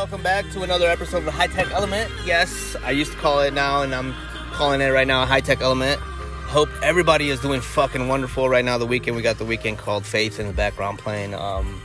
welcome back to another episode of the High Tech Element. Yes, I used to call it now, and I'm calling it right now High Tech Element. Hope everybody is doing fucking wonderful right now. The Weeknd we got the Weeknd called Faith in the background playing. Um,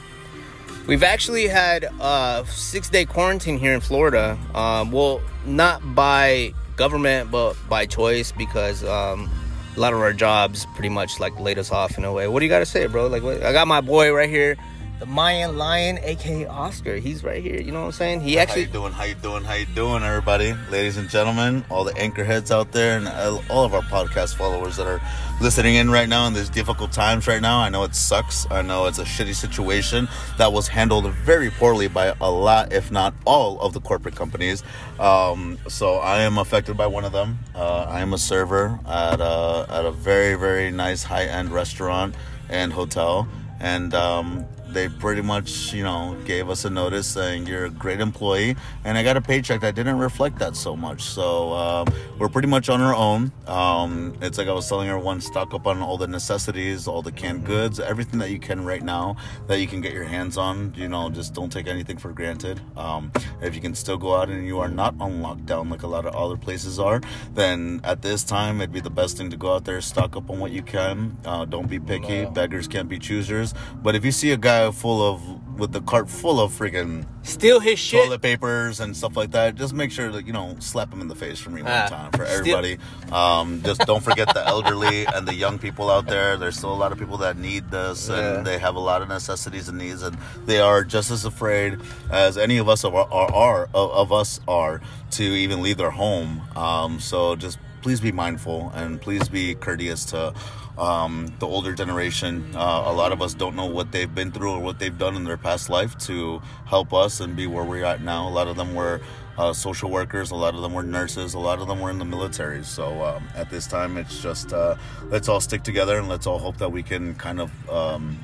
we've actually had a six day quarantine here in Florida. Um, well, not by government, but by choice because um, a lot of our jobs pretty much like laid us off in a way. What do you got to say, bro? Like, what, I got my boy right here the Mayan Lion, aka Oscar. He's right here. You know what I'm saying? He actually. How you doing? How you doing? How you doing, everybody, ladies and gentlemen, all the anchor heads out there, and all of our podcast followers that are listening in right now in these difficult times right now. I know it sucks. I know it's a shitty situation that was handled very poorly by a lot, if not all, of the corporate companies. Um, so I am affected by one of them. Uh, I am a server at a at a very very nice high end restaurant and hotel, and um, they pretty much, you know, gave us a notice saying you're a great employee, and I got a paycheck that didn't reflect that so much. So uh, we're pretty much on our own. Um, it's like I was telling everyone, stock up on all the necessities, all the canned goods, everything that you can right now that you can get your hands on. You know, just don't take anything for granted. Um, if you can still go out and you are not on lockdown like a lot of other places are, then at this time it'd be the best thing to go out there, stock up on what you can. Uh, don't be picky. Beggars can't be choosers. But if you see a guy full of with the cart full of freaking steal his shit. toilet papers and stuff like that. Just make sure that you know slap him in the face for me one uh, time for everybody. Um, just don't forget the elderly and the young people out there. There's still a lot of people that need this and yeah. they have a lot of necessities and needs and they are just as afraid as any of us are, are, are of us are to even leave their home. Um, so just please be mindful and please be courteous to um, the older generation. Uh, a lot of us don't know what they've been through or what they've done in their past life to help us and be where we're at now. A lot of them were uh, social workers, a lot of them were nurses, a lot of them were in the military. So um, at this time, it's just uh, let's all stick together and let's all hope that we can kind of um,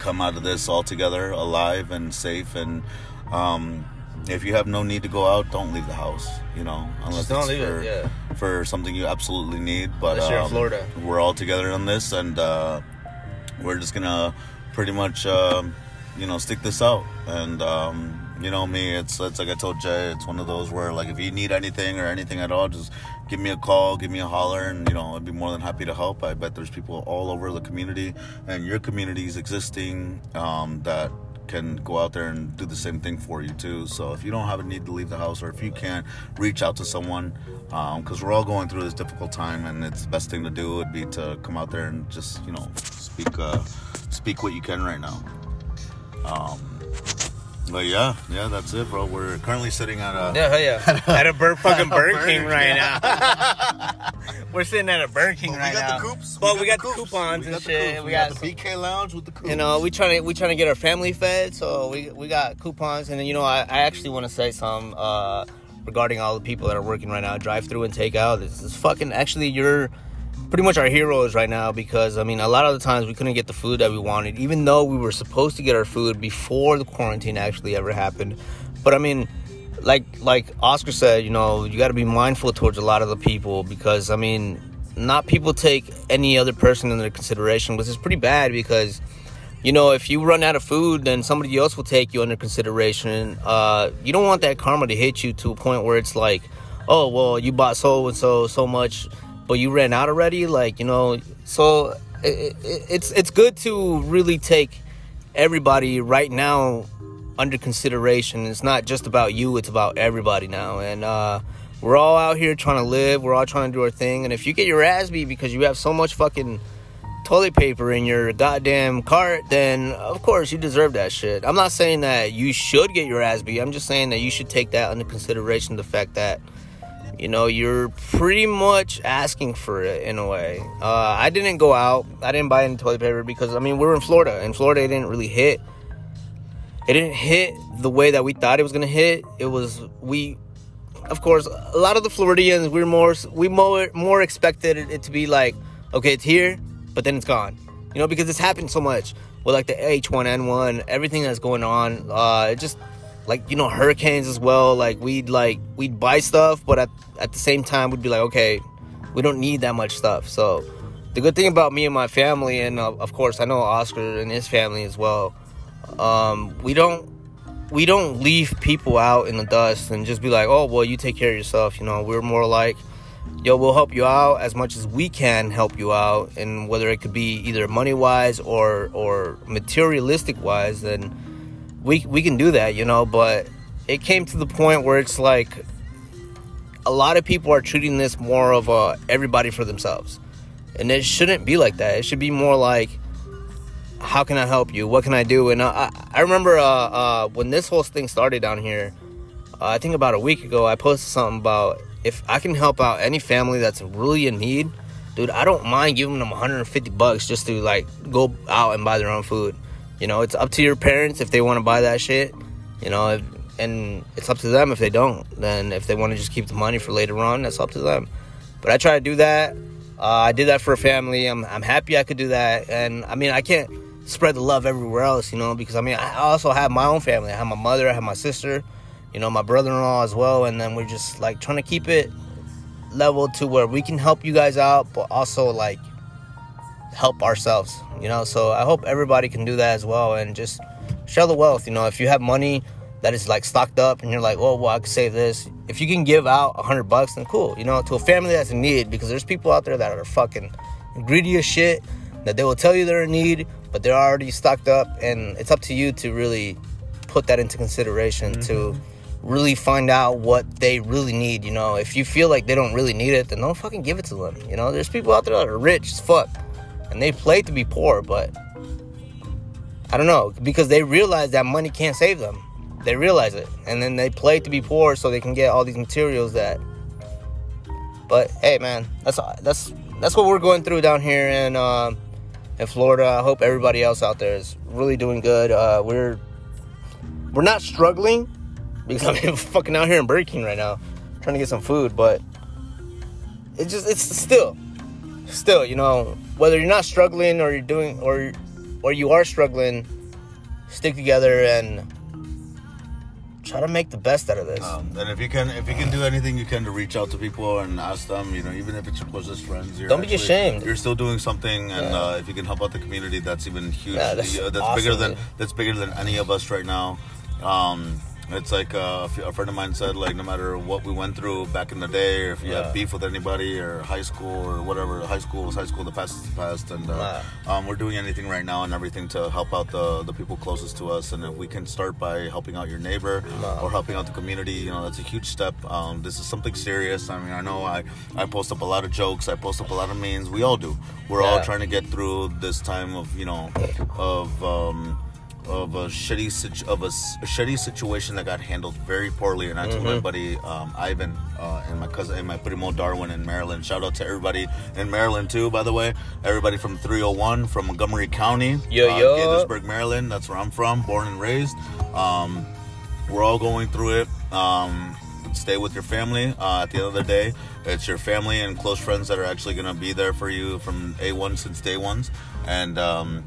come out of this all together alive and safe and um, if you have no need to go out, don't leave the house. You know, unless it's for, it, yeah. For something you absolutely need. But unless you're um, in Florida, we're all together on this, and uh, we're just gonna pretty much, uh, you know, stick this out. And um, you know me, it's it's like I told Jay, it's one of those where like if you need anything or anything at all, just give me a call, give me a holler, and you know I'd be more than happy to help. I bet there's people all over the community, and your community is existing um, that can go out there and do the same thing for you too. So if you don't have a need to leave the house, or if you can't, reach out to someone because um, we're all going through this difficult time, and it's the best thing to do would be to come out there and just you know speak uh, speak what you can right now. Um, but yeah, yeah, that's it, bro. We're currently sitting at a yeah, yeah, at a Bur- fucking Burger King right now. We're sitting at a Burger King right now. We got the coops. But we, got, the coupons and shit. We, got, the BK Lounge with the coupons. You know, we trying to we trying to get our family fed, so we we got coupons. And then you know, I, I actually want to say some uh, regarding all the people that are working right now, drive through and take out. This is fucking actually you're pretty much our heroes right now because I mean a lot of the times we couldn't get the food that we wanted even though we were supposed to get our food before the quarantine actually ever happened. But I mean like like Oscar said you know you got to be mindful towards a lot of the people because I mean not people take any other person into consideration which is pretty bad because you know if you run out of food then somebody else will take you under consideration. Uh, you don't want that karma to hit you to a point where it's like oh well you bought so and so so much but you ran out already? Like you know so it, it, it's it's good to really take everybody right now under consideration. It's not just about you it's about everybody now. And uh, we're all out here trying to live we're all trying to do our thing. And if you get your ass beat because you have so much fucking toilet paper in your goddamn cart then of course you deserve that shit. I'm not saying that you should get your ass beat. I'm just saying that you should take that under consideration the fact that you know, you're pretty much asking for it in a way. Uh, I didn't go out. I didn't buy any toilet paper because I mean we are in Florida. In Florida, it didn't really hit. It didn't hit the way that we thought it was gonna hit. It was we, of course, a lot of the Floridians we're more we more more expected it to be like, okay, it's here, but then it's gone. You know, because it's happened so much with like the H1N1, everything that's going on. Uh, it just like you know hurricanes as well like we'd like we'd buy stuff but at, at the same time we'd be like okay we don't need that much stuff so the good thing about me and my family and uh, of course i know oscar and his family as well um, we don't we don't leave people out in the dust and just be like, oh, well, you take care of yourself. You know, we're more like, yo, we'll help you out as much as we can help you out, and whether it could be either money wise or or materialistic wise, then we we can do that, you know. But it came to the point where it's like a lot of people are treating this more of a everybody for themselves, and it shouldn't be like that. It should be more like how can I help you? What can I do? And I, I remember uh, uh, when this whole thing started down here, uh, I think about a week ago, I posted something about if I can help out any family that's really in need, dude, I don't mind giving them 150 bucks just to like go out and buy their own food. You know, it's up to your parents if they want to buy that shit. You know, if, and it's up to them if they don't. Then if they want to just keep the money for later on, that's up to them. But I try to do that. Uh, I did that for a family. I'm I'm happy I could do that. And I mean, I can't spread the love everywhere else, you know, because I mean, I also have my own family. I have my mother, I have my sister, you know, my brother-in-law as well, and then we're just like trying to keep it level to where we can help you guys out, but also like help ourselves, you know. So I hope everybody can do that as well and just share the wealth. You know, if you have money that is like stocked up and you're like, oh, well, I could save this. If you can give out a hundred bucks, then cool, you know, to a family that's in need because there's people out there that are fucking greedy as shit that they will tell you they're in need, but they're already stocked up, and it's up to you to really put that into consideration mm-hmm. to really find out what they really need. You know, if you feel like they don't really need it, then don't fucking give it to them. You know, there's people out there that are rich as fuck, and they play to be poor, but I don't know because they realize that money can't save them. They realize it, and then they play to be poor so they can get all these materials that. But hey, man, that's that's that's what we're going through down here in uh, in Florida. I hope everybody else out there is really doing good. Uh, we're we're not struggling because I'm fucking out here in Burger King right now trying to get some food, but it's just it's still still you know whether you're not struggling or you're doing or or you are struggling, stick together and try to make the best out of this. Um, and if you can, if you can do anything you can to reach out to people and ask them, you know, even if it's your closest friends, don't actually, be ashamed. You're still doing something, and yeah. uh, if you can help out the community, that's even huge. Yeah, that's, that's awesome, bigger than that's bigger than any of us right now. Um, it's like uh, a friend of mine said, like no matter what we went through back in the day, or if you yeah. had beef with anybody, or high school, or whatever, high school was high school, the past is the past, and uh, um, we're doing anything right now and everything to help out the the people closest to us. And if we can start by helping out your neighbor or helping out the community, you know, that's a huge step. Um, this is something serious. I mean, I know I I post up a lot of jokes, I post up a lot of memes. We all do. We're yeah. all trying to get through this time of you know of. Um, of a shitty of a, a, shitty situation that got handled very poorly. And I told mm-hmm. my buddy um, Ivan uh, and my cousin and my primo Darwin in Maryland. Shout out to everybody in Maryland too, by the way. Everybody from 301 from Montgomery County, yo uh, yo, Gaithersburg, Maryland. That's where I'm from, born and raised. Um, we're all going through it. Um, stay with your family. Uh, at the end of the day, it's your family and close friends that are actually going to be there for you from A1 since day ones. And um,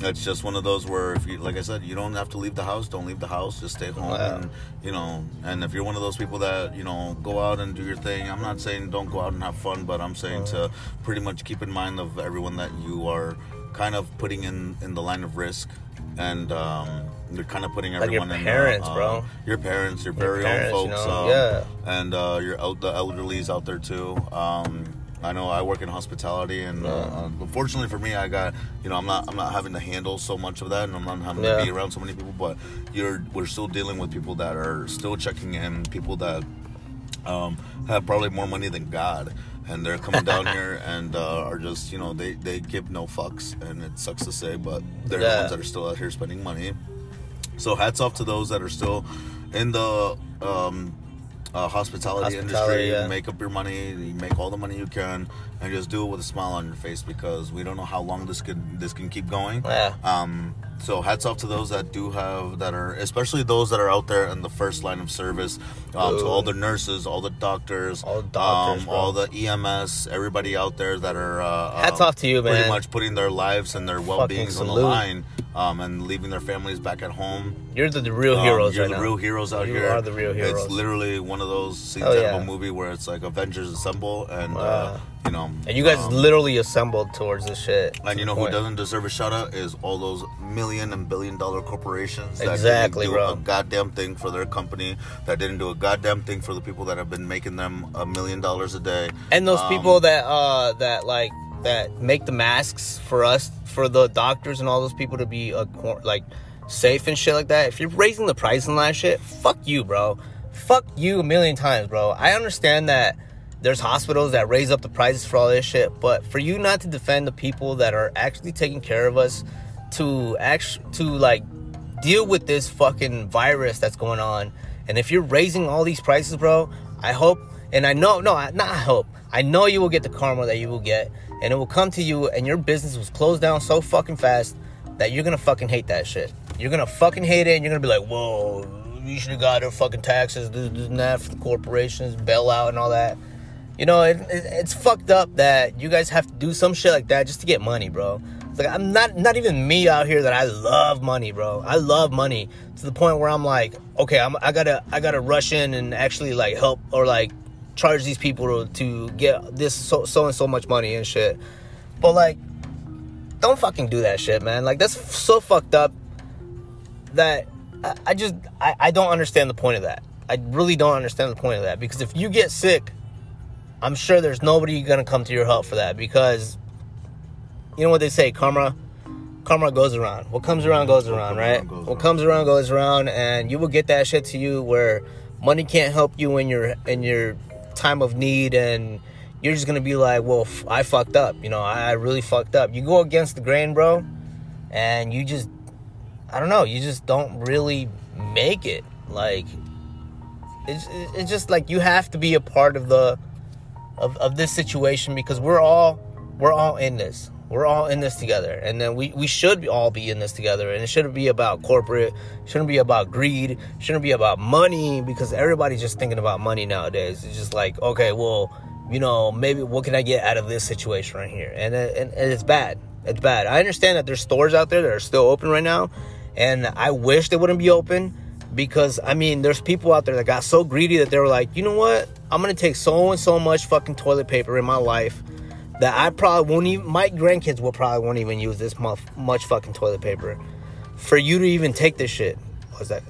it's just one of those where if you like i said you don't have to leave the house don't leave the house just stay home wow. and you know and if you're one of those people that you know go out and do your thing i'm not saying don't go out and have fun but i'm saying to pretty much keep in mind of everyone that you are kind of putting in in the line of risk and um you're kind of putting everyone like your parents, in, uh, bro. Your parents, your, your very parents, own folks, you know? um, yeah, and uh, your out the elderly's out there too. Um, I know I work in hospitality, and uh, unfortunately for me, I got you know I'm not I'm not having to handle so much of that, and I'm not having yeah. to be around so many people. But you're we're still dealing with people that are still checking in, people that um, have probably more money than God, and they're coming down here and uh, are just you know they they give no fucks, and it sucks to say, but they're yeah. the ones that are still out here spending money. So hats off to those that are still in the um, uh, hospitality, hospitality, industry. Yeah. Make up your money. You make all the money you can, and just do it with a smile on your face because we don't know how long this could this can keep going. Yeah. Um. So hats off to those that do have that are especially those that are out there in the first line of service. Um, to all the nurses, all the doctors, all the doctors, um, all the EMS, everybody out there that are uh, hats um, off to you, man. Pretty much putting their lives and their well beings on the line um, and leaving their families back at home. You're the, the real Um, heroes you're right the now. real heroes out You here. are the real heroes. It's literally one of those scenes Oh, yeah. of a movie where it's like Avengers assemble, and uh, you know, and you guys um, literally assembled towards this shit. And you know who doesn't deserve a shout out is all those million and billion dollar corporations that Exactly, didn't do bro. a goddamn thing for their company, that didn't do a goddamn thing for the people that have been making them a million dollars a day. And those Um, people that uh that like that make the masks for us for the doctors and all those people to be uh, quar- like safe and shit like that. If you're raising the price on that shit, fuck you, bro. Fuck you a million times, bro. I understand that there's hospitals that raise up the prices for all this shit, but for you not to defend the people that are actually taking care of us to actually to like deal with this fucking virus that's going on. And if you're raising all these prices, bro, I hope and I know no, not I hope. I know you will get the karma that you will get and it will come to you and your business was closed down so fucking fast that you're gonna fucking hate that shit. You're gonna fucking hate it and you're gonna be like, whoa, you should have got their fucking taxes, this, this and that for the corporations, bailout and all that. You know, it, it, it's fucked up that you guys have to do some shit like that just to get money, bro. It's like I'm not not even me out here that I love money, bro. I love money to the point where I'm like, okay, I'm, I gotta I gotta rush in and actually like help or like charge these people to, to get this so so and so much money and shit. But like, don't fucking do that shit, man. Like that's so fucked up that I, I just I, I don't understand the point of that. I really don't understand the point of that because if you get sick, I'm sure there's nobody gonna come to your help for that because you know what they say, karma karma goes around. What comes around goes around, right? What comes around goes around and you will get that shit to you where money can't help you in your in your time of need and you're just gonna be like, well, f- I fucked up. You know, I I really fucked up. You go against the grain, bro, and you just, I don't know, you just don't really make it. Like, it's it's just like you have to be a part of the of, of this situation because we're all we're all in this. We're all in this together, and then we, we should all be in this together. And it shouldn't be about corporate, shouldn't be about greed, shouldn't be about money because everybody's just thinking about money nowadays. It's just like, okay, well, you know, maybe what can I get out of this situation right here? And uh, and, and it's bad. It's bad. I understand that there's stores out there that are still open right now, and I wish they wouldn't be open because I mean, there's people out there that got so greedy that they were like, you know what? I'm gonna take so and so much fucking toilet paper in my life that I probably won't even. My grandkids will probably won't even use this much, fucking toilet paper for you to even take this shit. What's that?